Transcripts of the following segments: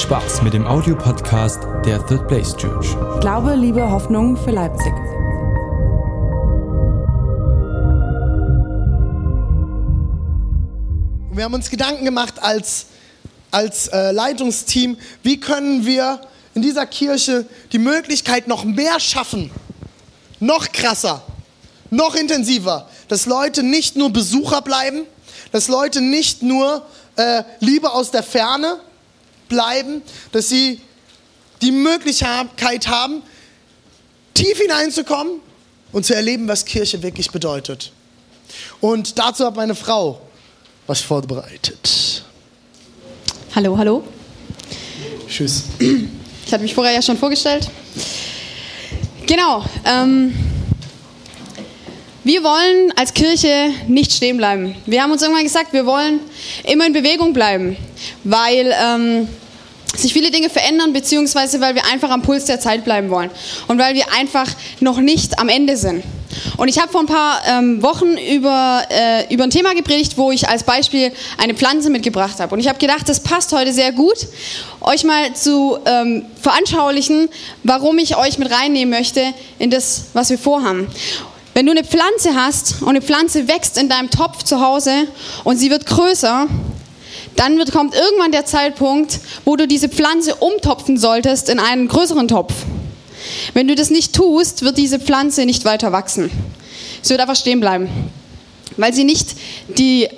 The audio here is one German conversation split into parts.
Spaß mit dem Audiopodcast der Third Place Church. Glaube, Liebe, Hoffnung für Leipzig. Wir haben uns Gedanken gemacht als, als äh, Leitungsteam, wie können wir in dieser Kirche die Möglichkeit noch mehr schaffen, noch krasser, noch intensiver, dass Leute nicht nur Besucher bleiben, dass Leute nicht nur äh, Liebe aus der Ferne bleiben, dass sie die Möglichkeit haben, tief hineinzukommen und zu erleben, was Kirche wirklich bedeutet. Und dazu hat meine Frau was vorbereitet. Hallo, hallo. Tschüss. Ich hatte mich vorher ja schon vorgestellt. Genau. Ähm, wir wollen als Kirche nicht stehen bleiben. Wir haben uns irgendwann gesagt, wir wollen immer in Bewegung bleiben, weil ähm, sich viele Dinge verändern, beziehungsweise weil wir einfach am Puls der Zeit bleiben wollen und weil wir einfach noch nicht am Ende sind. Und ich habe vor ein paar ähm, Wochen über, äh, über ein Thema gepredigt, wo ich als Beispiel eine Pflanze mitgebracht habe. Und ich habe gedacht, das passt heute sehr gut, euch mal zu ähm, veranschaulichen, warum ich euch mit reinnehmen möchte in das, was wir vorhaben. Wenn du eine Pflanze hast und eine Pflanze wächst in deinem Topf zu Hause und sie wird größer, dann wird, kommt irgendwann der Zeitpunkt, wo du diese Pflanze umtopfen solltest in einen größeren Topf. Wenn du das nicht tust, wird diese Pflanze nicht weiter wachsen. Sie wird einfach stehen bleiben, weil sie nicht die,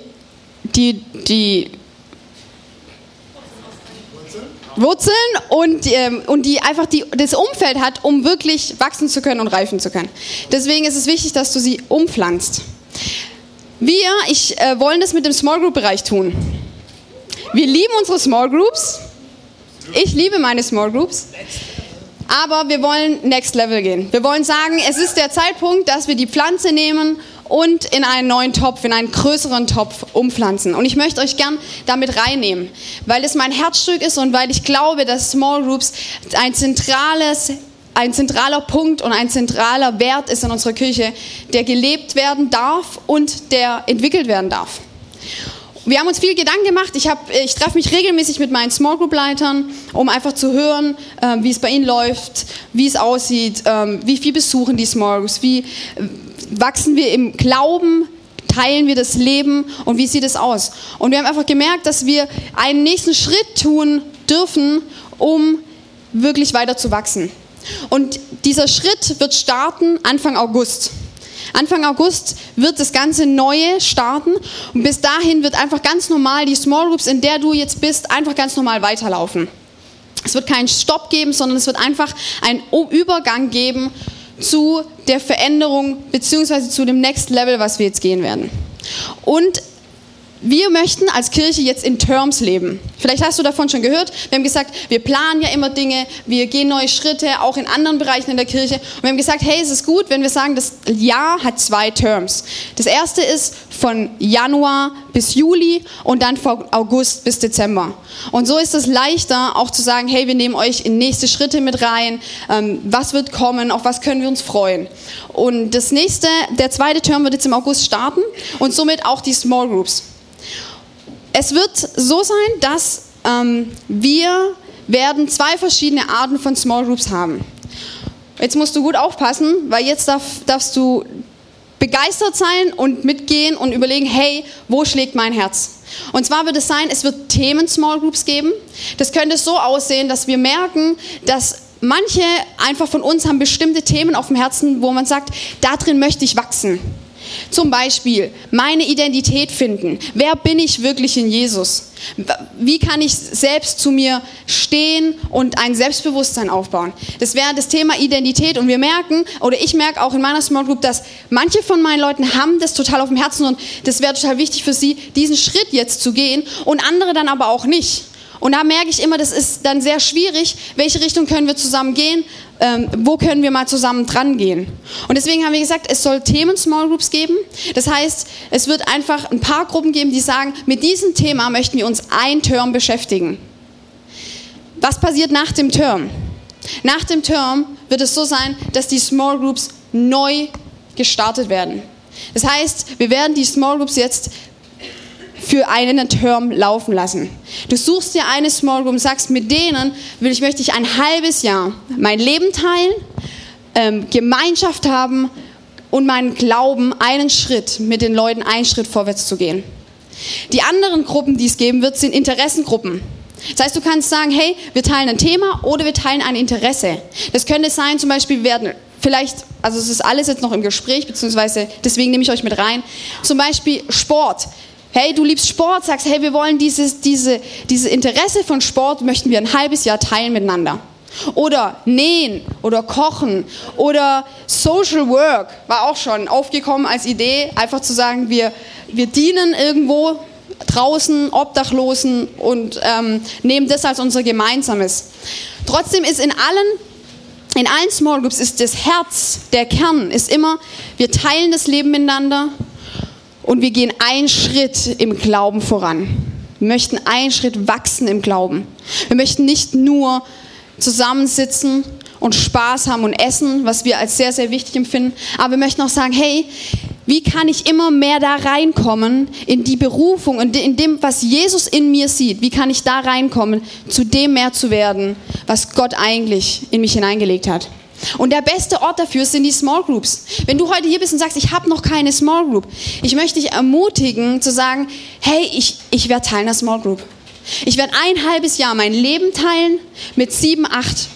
die, die Wurzeln und, ähm, und die einfach die, das Umfeld hat, um wirklich wachsen zu können und reifen zu können. Deswegen ist es wichtig, dass du sie umpflanzt. Wir, ich äh, wollen das mit dem Small Group Bereich tun. Wir lieben unsere Small Groups. Ich liebe meine Small Groups. Aber wir wollen Next Level gehen. Wir wollen sagen, es ist der Zeitpunkt, dass wir die Pflanze nehmen und in einen neuen Topf, in einen größeren Topf umpflanzen. Und ich möchte euch gern damit reinnehmen, weil es mein Herzstück ist und weil ich glaube, dass Small Groups ein zentrales ein zentraler Punkt und ein zentraler Wert ist in unserer Kirche, der gelebt werden darf und der entwickelt werden darf. Wir haben uns viel Gedanken gemacht. Ich, ich treffe mich regelmäßig mit meinen Small Group Leitern, um einfach zu hören, äh, wie es bei ihnen läuft, wie es aussieht, äh, wie viel besuchen die Small Groups, wie wachsen wir im Glauben, teilen wir das Leben und wie sieht es aus. Und wir haben einfach gemerkt, dass wir einen nächsten Schritt tun dürfen, um wirklich weiter zu wachsen. Und dieser Schritt wird starten Anfang August. Anfang August wird das ganze Neue starten und bis dahin wird einfach ganz normal die Small Groups, in der du jetzt bist, einfach ganz normal weiterlaufen. Es wird keinen Stopp geben, sondern es wird einfach einen Übergang geben zu der Veränderung beziehungsweise zu dem Next Level, was wir jetzt gehen werden. Und wir möchten als Kirche jetzt in Terms leben. Vielleicht hast du davon schon gehört. Wir haben gesagt, wir planen ja immer Dinge, wir gehen neue Schritte, auch in anderen Bereichen in der Kirche. Und wir haben gesagt, hey, es ist gut, wenn wir sagen, das Jahr hat zwei Terms. Das erste ist von Januar bis Juli und dann von August bis Dezember. Und so ist es leichter, auch zu sagen, hey, wir nehmen euch in nächste Schritte mit rein. Ähm, was wird kommen? Auf was können wir uns freuen? Und das nächste, der zweite Term wird jetzt im August starten und somit auch die Small Groups. Es wird so sein, dass ähm, wir werden zwei verschiedene Arten von Small Groups haben. Jetzt musst du gut aufpassen, weil jetzt darf, darfst du begeistert sein und mitgehen und überlegen, hey, wo schlägt mein Herz? Und zwar wird es sein, es wird Themen-Small Groups geben. Das könnte so aussehen, dass wir merken, dass manche einfach von uns haben bestimmte Themen auf dem Herzen, wo man sagt, da drin möchte ich wachsen. Zum Beispiel meine Identität finden. Wer bin ich wirklich in Jesus? Wie kann ich selbst zu mir stehen und ein Selbstbewusstsein aufbauen? Das wäre das Thema Identität und wir merken, oder ich merke auch in meiner Small Group, dass manche von meinen Leuten haben das total auf dem Herzen und das wäre total wichtig für sie, diesen Schritt jetzt zu gehen und andere dann aber auch nicht. Und da merke ich immer, das ist dann sehr schwierig, welche Richtung können wir zusammen gehen, ähm, wo können wir mal zusammen dran gehen. Und deswegen haben wir gesagt, es soll Themen-Small Groups geben. Das heißt, es wird einfach ein paar Gruppen geben, die sagen, mit diesem Thema möchten wir uns ein Term beschäftigen. Was passiert nach dem Term? Nach dem Term wird es so sein, dass die Small Groups neu gestartet werden. Das heißt, wir werden die Small Groups jetzt für einen Term laufen lassen. Du suchst dir eine Small Group und sagst, mit denen will ich, möchte ich ein halbes Jahr mein Leben teilen, ähm, Gemeinschaft haben und meinen Glauben einen Schritt mit den Leuten einen Schritt vorwärts zu gehen. Die anderen Gruppen, die es geben wird, sind Interessengruppen. Das heißt, du kannst sagen, hey, wir teilen ein Thema oder wir teilen ein Interesse. Das könnte sein, zum Beispiel, werden vielleicht, also es ist alles jetzt noch im Gespräch, beziehungsweise deswegen nehme ich euch mit rein. Zum Beispiel Sport. Hey, du liebst Sport, sagst, hey, wir wollen dieses, diese, diese Interesse von Sport, möchten wir ein halbes Jahr teilen miteinander. Oder nähen oder kochen oder Social Work war auch schon aufgekommen als Idee, einfach zu sagen, wir, wir dienen irgendwo draußen, Obdachlosen und ähm, nehmen das als unser Gemeinsames. Trotzdem ist in allen in allen Small Groups ist das Herz, der Kern ist immer, wir teilen das Leben miteinander und wir gehen einen Schritt im Glauben voran. Wir möchten einen Schritt wachsen im Glauben. Wir möchten nicht nur zusammensitzen und Spaß haben und essen, was wir als sehr, sehr wichtig empfinden, aber wir möchten auch sagen, hey, wie kann ich immer mehr da reinkommen in die Berufung, in dem, was Jesus in mir sieht? Wie kann ich da reinkommen, zu dem mehr zu werden, was Gott eigentlich in mich hineingelegt hat? Und der beste Ort dafür sind die Small Groups. Wenn du heute hier bist und sagst, ich habe noch keine Small Group, ich möchte dich ermutigen zu sagen, hey, ich, ich werde Teil einer Small Group. Ich werde ein halbes Jahr mein Leben teilen mit sieben, acht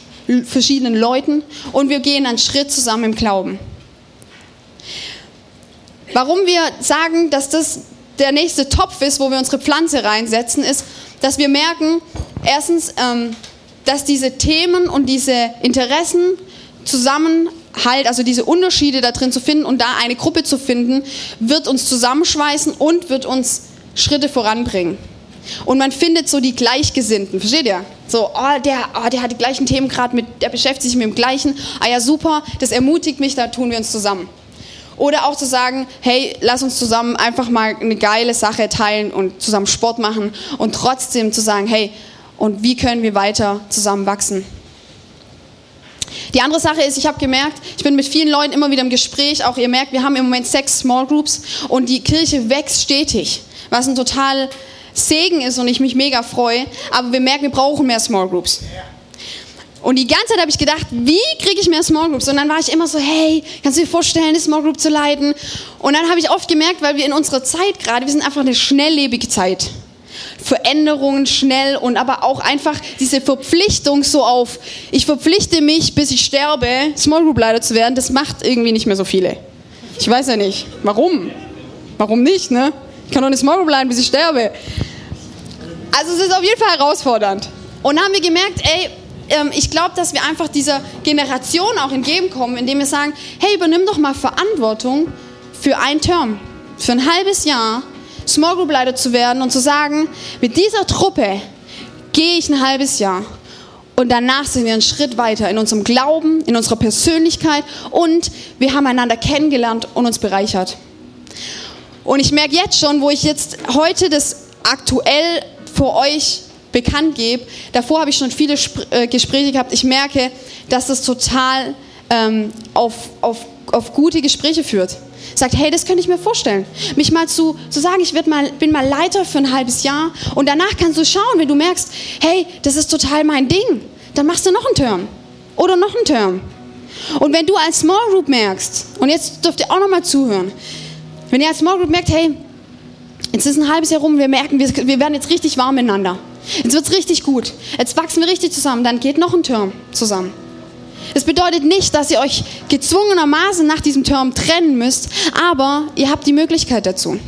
verschiedenen Leuten und wir gehen einen Schritt zusammen im Glauben. Warum wir sagen, dass das der nächste Topf ist, wo wir unsere Pflanze reinsetzen, ist, dass wir merken, erstens, ähm, dass diese Themen und diese Interessen Zusammenhalt, also diese Unterschiede da drin zu finden und da eine Gruppe zu finden, wird uns zusammenschweißen und wird uns Schritte voranbringen. Und man findet so die Gleichgesinnten, versteht ihr? So, oh, der, oh, der hat die gleichen Themen gerade mit, der beschäftigt sich mit dem gleichen. Ah ja, super, das ermutigt mich, da tun wir uns zusammen. Oder auch zu sagen, hey, lass uns zusammen einfach mal eine geile Sache teilen und zusammen Sport machen und trotzdem zu sagen, hey, und wie können wir weiter zusammen wachsen? Die andere Sache ist, ich habe gemerkt, ich bin mit vielen Leuten immer wieder im Gespräch, auch ihr merkt, wir haben im Moment sechs Small Groups und die Kirche wächst stetig, was ein total Segen ist und ich mich mega freue, aber wir merken, wir brauchen mehr Small Groups. Und die ganze Zeit habe ich gedacht, wie kriege ich mehr Small Groups? Und dann war ich immer so, hey, kannst du dir vorstellen, eine Small Group zu leiten? Und dann habe ich oft gemerkt, weil wir in unserer Zeit gerade, wir sind einfach eine schnelllebige Zeit. Veränderungen schnell und aber auch einfach diese Verpflichtung so auf, ich verpflichte mich, bis ich sterbe, Small Group Leiter zu werden, das macht irgendwie nicht mehr so viele. Ich weiß ja nicht, warum? Warum nicht, ne? Ich kann doch nicht Small Group leiten, bis ich sterbe. Also es ist auf jeden Fall herausfordernd. Und dann haben wir gemerkt, ey, ähm, ich glaube, dass wir einfach dieser Generation auch entgegenkommen, indem wir sagen, hey, übernimm doch mal Verantwortung für ein Term, für ein halbes Jahr Small Group Leiter zu werden und zu sagen, mit dieser Truppe gehe ich ein halbes Jahr und danach sind wir einen Schritt weiter in unserem Glauben, in unserer Persönlichkeit und wir haben einander kennengelernt und uns bereichert. Und ich merke jetzt schon, wo ich jetzt heute das aktuell vor euch bekannt gebe. Davor habe ich schon viele äh, Gespräche gehabt. Ich merke, dass das total ähm, auf, auf, auf gute Gespräche führt. Sagt, hey, das könnte ich mir vorstellen. Mich mal zu, zu sagen, ich mal, bin mal Leiter für ein halbes Jahr und danach kannst du schauen, wenn du merkst, hey, das ist total mein Ding, dann machst du noch einen Term oder noch einen Term. Und wenn du als Small Group merkst, und jetzt dürft ihr auch noch mal zuhören, wenn ihr als Small Group merkt, hey, jetzt ist ein halbes Jahr rum, wir merken, wir, wir werden jetzt richtig warm miteinander. Jetzt wird es richtig gut. Jetzt wachsen wir richtig zusammen. Dann geht noch ein Turm zusammen. Das bedeutet nicht, dass ihr euch gezwungenermaßen nach diesem Turm trennen müsst, aber ihr habt die Möglichkeit dazu.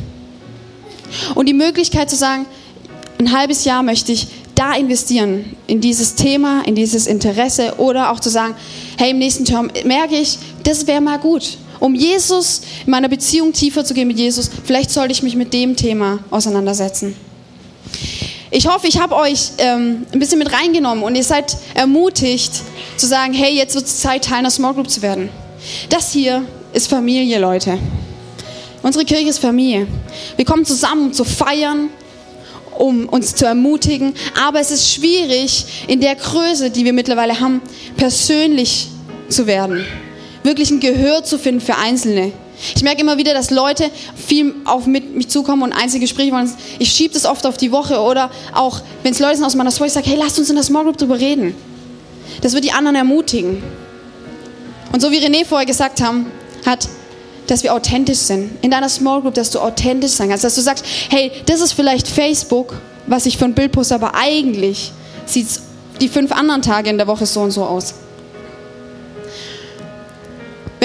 Und die Möglichkeit zu sagen, ein halbes Jahr möchte ich da investieren, in dieses Thema, in dieses Interesse oder auch zu sagen, hey, im nächsten Turm merke ich, das wäre mal gut. Um Jesus, in meiner Beziehung tiefer zu gehen mit Jesus, vielleicht sollte ich mich mit dem Thema auseinandersetzen. Ich hoffe, ich habe euch ähm, ein bisschen mit reingenommen und ihr seid ermutigt zu sagen, hey, jetzt wird es Zeit, Teil einer Small Group zu werden. Das hier ist Familie, Leute. Unsere Kirche ist Familie. Wir kommen zusammen, um zu feiern, um uns zu ermutigen. Aber es ist schwierig, in der Größe, die wir mittlerweile haben, persönlich zu werden. Wirklich ein Gehör zu finden für Einzelne. Ich merke immer wieder, dass Leute viel auf mit mich zukommen und Einzelgespräche wollen. Ich schiebe das oft auf die Woche oder auch, wenn es Leute sind aus meiner Story, ich sage, hey, lasst uns in der Small Group drüber reden. Das wird die anderen ermutigen. Und so wie René vorher gesagt haben, hat, dass wir authentisch sind. In deiner Small Group, dass du authentisch sein kannst. Dass du sagst, hey, das ist vielleicht Facebook, was ich für ein Bild poste, aber eigentlich sieht es die fünf anderen Tage in der Woche so und so aus.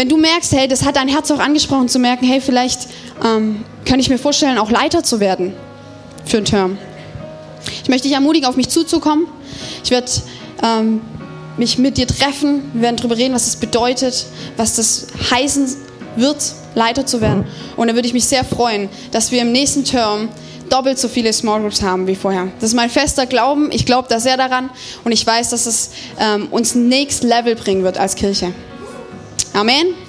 Wenn du merkst, hey, das hat dein Herz auch angesprochen, zu merken, hey, vielleicht ähm, kann ich mir vorstellen, auch Leiter zu werden für einen Term. Ich möchte dich ermutigen, auf mich zuzukommen. Ich werde ähm, mich mit dir treffen. Wir werden darüber reden, was das bedeutet, was das heißen wird, Leiter zu werden. Und dann würde ich mich sehr freuen, dass wir im nächsten Term doppelt so viele Small Groups haben wie vorher. Das ist mein fester Glauben. Ich glaube da sehr daran und ich weiß, dass es ähm, uns Next Level bringen wird als Kirche. Amén.